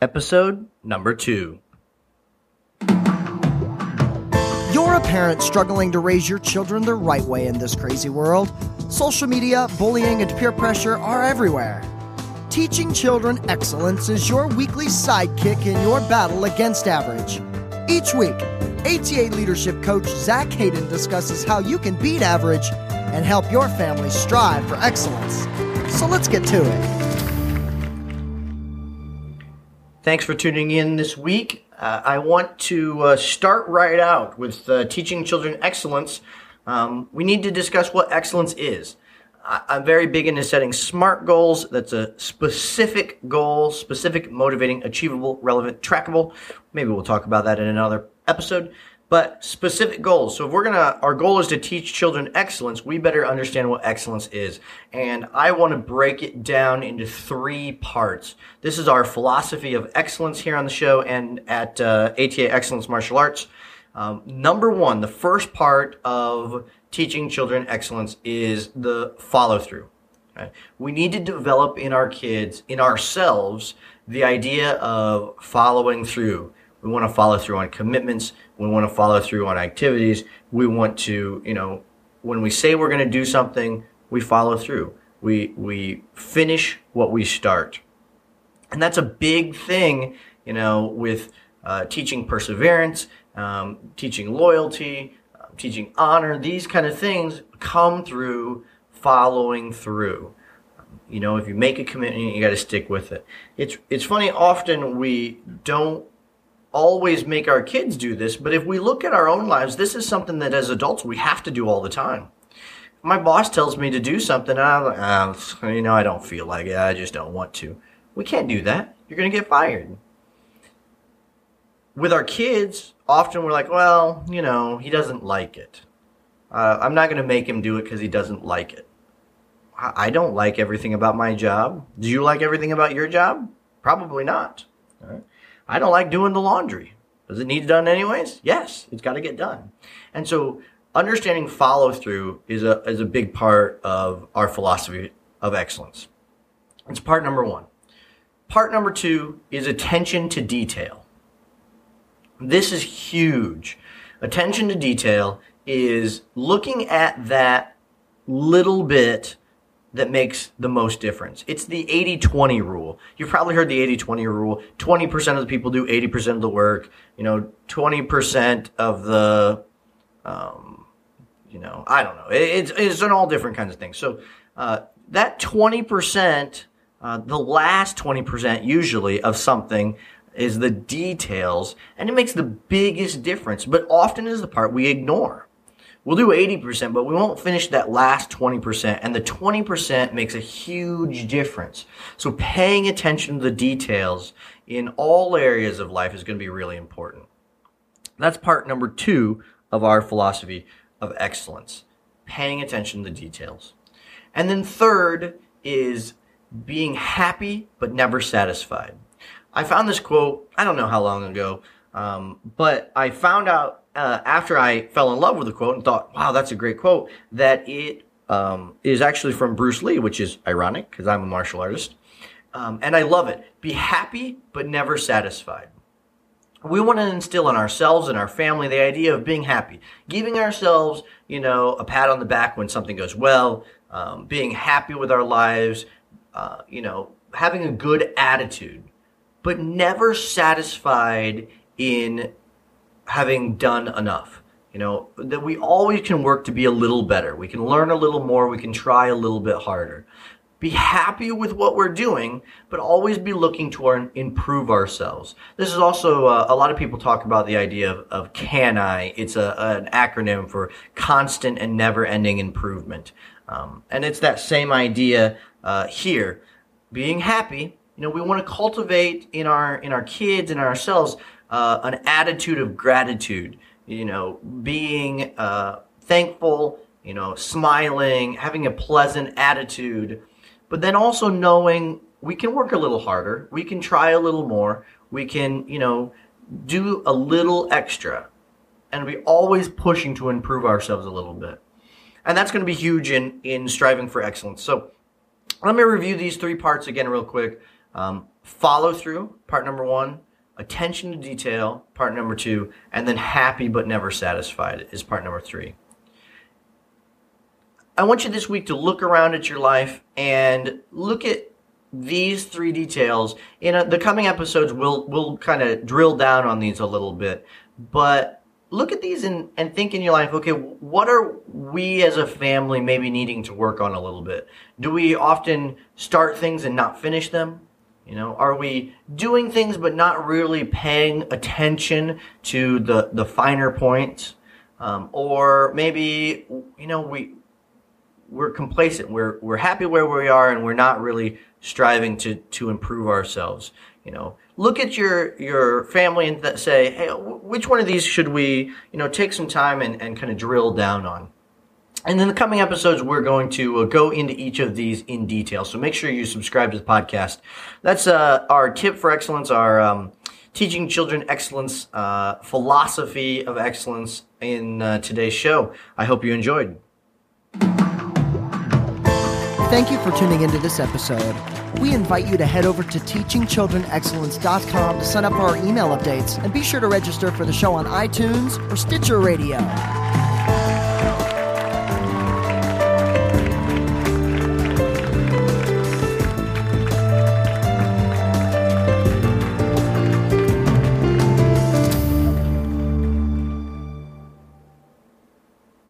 episode number two. You're a parent struggling to raise your children the right way in this crazy world. Social media, bullying, and peer pressure are everywhere. Teaching children excellence is your weekly sidekick in your battle against average. Each week, ATA leadership coach Zach Hayden discusses how you can beat average and help your family strive for excellence. So let's get to it. Thanks for tuning in this week. Uh, I want to uh, start right out with uh, teaching children excellence. Um, we need to discuss what excellence is. I- I'm very big into setting SMART goals. That's a specific goal, specific, motivating, achievable, relevant, trackable. Maybe we'll talk about that in another episode. But specific goals. So if we're gonna, our goal is to teach children excellence, we better understand what excellence is. And I want to break it down into three parts. This is our philosophy of excellence here on the show and at uh, ATA Excellence Martial Arts. Um, number one, the first part of teaching children excellence is the follow through. Right? We need to develop in our kids, in ourselves, the idea of following through. We want to follow through on commitments. We want to follow through on activities. We want to, you know, when we say we're going to do something, we follow through. We, we finish what we start. And that's a big thing, you know, with uh, teaching perseverance, um, teaching loyalty, uh, teaching honor. These kind of things come through following through. You know, if you make a commitment, you got to stick with it. It's it's funny. Often we don't always make our kids do this, but if we look at our own lives, this is something that as adults we have to do all the time. My boss tells me to do something, and I'm like, oh, you know, I don't feel like it. I just don't want to. We can't do that. You're going to get fired. With our kids, often we're like, well, you know, he doesn't like it. Uh, I'm not going to make him do it because he doesn't like it. I don't like everything about my job. Do you like everything about your job? Probably not. Right. I don't like doing the laundry. Does it need done anyways? Yes, it's got to get done. And so understanding follow through is a, is a big part of our philosophy of excellence. It's part number one. Part number two is attention to detail. This is huge. Attention to detail is looking at that little bit that makes the most difference. It's the 80-20 rule. You've probably heard the 80-20 rule. 20% of the people do 80% of the work. You know, 20% of the, um, you know, I don't know. It's, it's in all different kinds of things. So, uh, that 20%, uh, the last 20% usually of something is the details and it makes the biggest difference, but often is the part we ignore. We'll do 80%, but we won't finish that last 20%. And the 20% makes a huge difference. So paying attention to the details in all areas of life is going to be really important. That's part number two of our philosophy of excellence. Paying attention to the details. And then third is being happy but never satisfied. I found this quote, I don't know how long ago, um, but I found out uh, after I fell in love with the quote and thought, wow, that's a great quote, that it um, is actually from Bruce Lee, which is ironic because I'm a martial artist. Um, and I love it. Be happy but never satisfied. We want to instill in ourselves and our family the idea of being happy, giving ourselves, you know, a pat on the back when something goes well, um, being happy with our lives, uh, you know, having a good attitude, but never satisfied in having done enough. You know, that we always can work to be a little better. We can learn a little more. We can try a little bit harder. Be happy with what we're doing, but always be looking to improve ourselves. This is also, uh, a lot of people talk about the idea of, of CANI. It's a, an acronym for constant and never ending improvement. Um, and it's that same idea, uh, here. Being happy, you know, we want to cultivate in our, in our kids and ourselves, uh, an attitude of gratitude, you know, being, uh, thankful, you know, smiling, having a pleasant attitude, but then also knowing we can work a little harder, we can try a little more, we can, you know, do a little extra, and be always pushing to improve ourselves a little bit. And that's going to be huge in, in striving for excellence. So let me review these three parts again real quick. Um, follow through, part number one. Attention to detail, part number two. And then happy but never satisfied is part number three. I want you this week to look around at your life and look at these three details. In the coming episodes, we'll we'll kind of drill down on these a little bit, but look at these and, and think in your life, okay, what are we as a family maybe needing to work on a little bit? Do we often start things and not finish them? You know, are we doing things but not really paying attention to the, the finer points? Um, or maybe, you know, we, we're complacent. We're, we're happy where we are and we're not really striving to, to improve ourselves. You know, look at your your family and th- say, hey, which one of these should we, you know, take some time and, and kind of drill down on. And in the coming episodes, we're going to uh, go into each of these in detail. So make sure you subscribe to the podcast. That's uh, our tip for excellence, our um, teaching children excellence uh, philosophy of excellence in uh, today's show. I hope you enjoyed. Thank you for tuning into this episode. We invite you to head over to teachingchildrenexcellence.com to sign up for our email updates and be sure to register for the show on iTunes or Stitcher Radio.